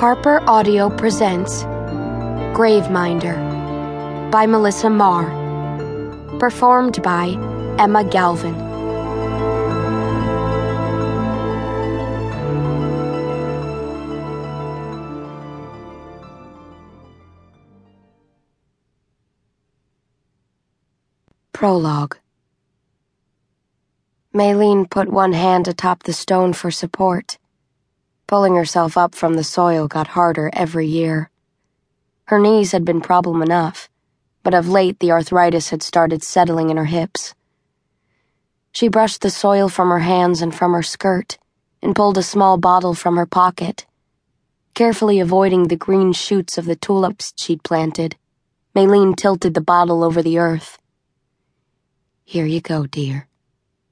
Harper Audio presents Graveminder by Melissa Marr. Performed by Emma Galvin. Prologue Maylene put one hand atop the stone for support. Pulling herself up from the soil got harder every year. Her knees had been problem enough, but of late the arthritis had started settling in her hips. She brushed the soil from her hands and from her skirt and pulled a small bottle from her pocket. Carefully avoiding the green shoots of the tulips she'd planted, Maylene tilted the bottle over the earth. Here you go, dear,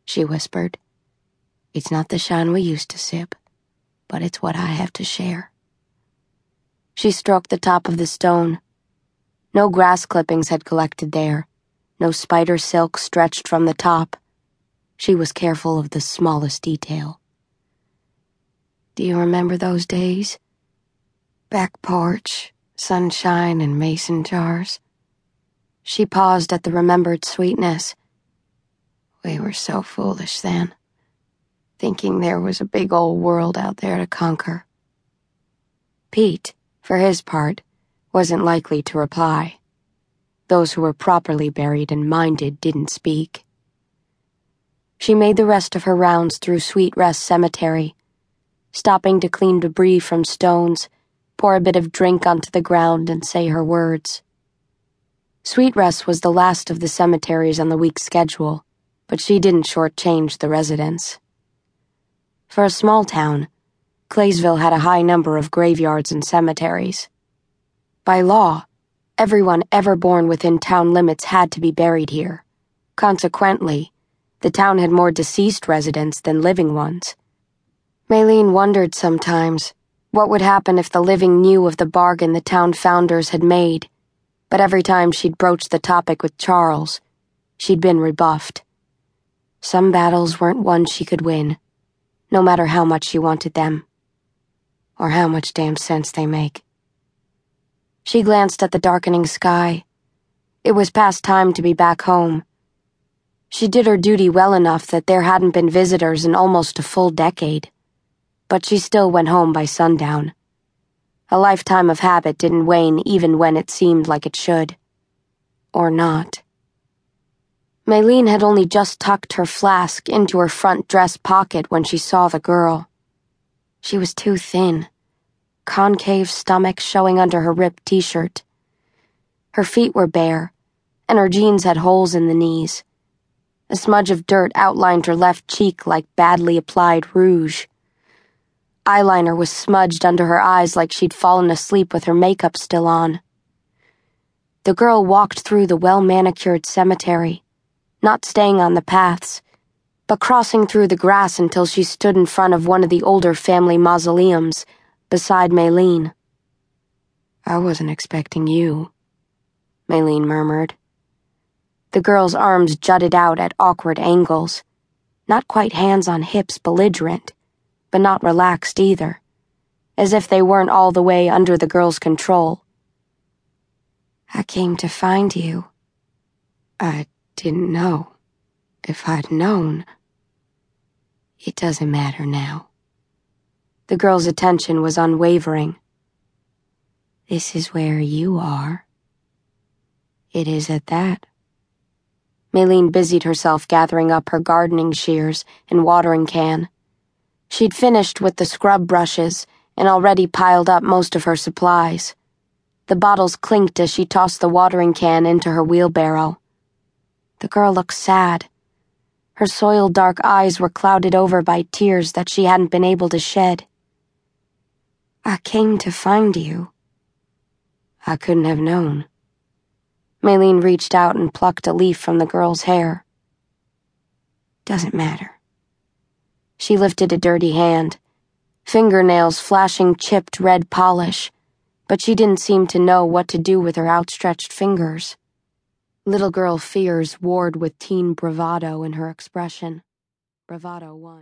she whispered. It's not the shine we used to sip but it's what I have to share. She stroked the top of the stone. No grass clippings had collected there, no spider silk stretched from the top. She was careful of the smallest detail. Do you remember those days? Back porch, sunshine, and mason jars. She paused at the remembered sweetness. We were so foolish then thinking there was a big old world out there to conquer. Pete, for his part, wasn't likely to reply. Those who were properly buried and minded didn't speak. She made the rest of her rounds through Sweet Rest Cemetery, stopping to clean debris from stones, pour a bit of drink onto the ground, and say her words. Sweet Rest was the last of the cemeteries on the week's schedule, but she didn't shortchange the residents. For a small town, Claysville had a high number of graveyards and cemeteries. By law, everyone ever born within town limits had to be buried here. Consequently, the town had more deceased residents than living ones. Maylene wondered sometimes what would happen if the living knew of the bargain the town founders had made, but every time she'd broached the topic with Charles, she'd been rebuffed. Some battles weren't ones she could win no matter how much she wanted them, or how much damn sense they make. She glanced at the darkening sky. It was past time to be back home. She did her duty well enough that there hadn't been visitors in almost a full decade, but she still went home by sundown. A lifetime of habit didn't wane even when it seemed like it should. Or not. Maylene had only just tucked her flask into her front dress pocket when she saw the girl. She was too thin, concave stomach showing under her ripped t shirt. Her feet were bare, and her jeans had holes in the knees. A smudge of dirt outlined her left cheek like badly applied rouge. Eyeliner was smudged under her eyes like she'd fallen asleep with her makeup still on. The girl walked through the well manicured cemetery not staying on the paths, but crossing through the grass until she stood in front of one of the older family mausoleums, beside Maylene. I wasn't expecting you, Maylene murmured. The girl's arms jutted out at awkward angles, not quite hands on hips belligerent, but not relaxed either, as if they weren't all the way under the girl's control. I came to find you. I didn't know. If I'd known. It doesn't matter now. The girl's attention was unwavering. This is where you are. It is at that. Maylene busied herself gathering up her gardening shears and watering can. She'd finished with the scrub brushes and already piled up most of her supplies. The bottles clinked as she tossed the watering can into her wheelbarrow. The girl looked sad. Her soiled dark eyes were clouded over by tears that she hadn't been able to shed. I came to find you. I couldn't have known. Maylene reached out and plucked a leaf from the girl's hair. Doesn't matter. She lifted a dirty hand, fingernails flashing chipped red polish, but she didn't seem to know what to do with her outstretched fingers. Little girl fears warred with teen bravado in her expression. Bravado won.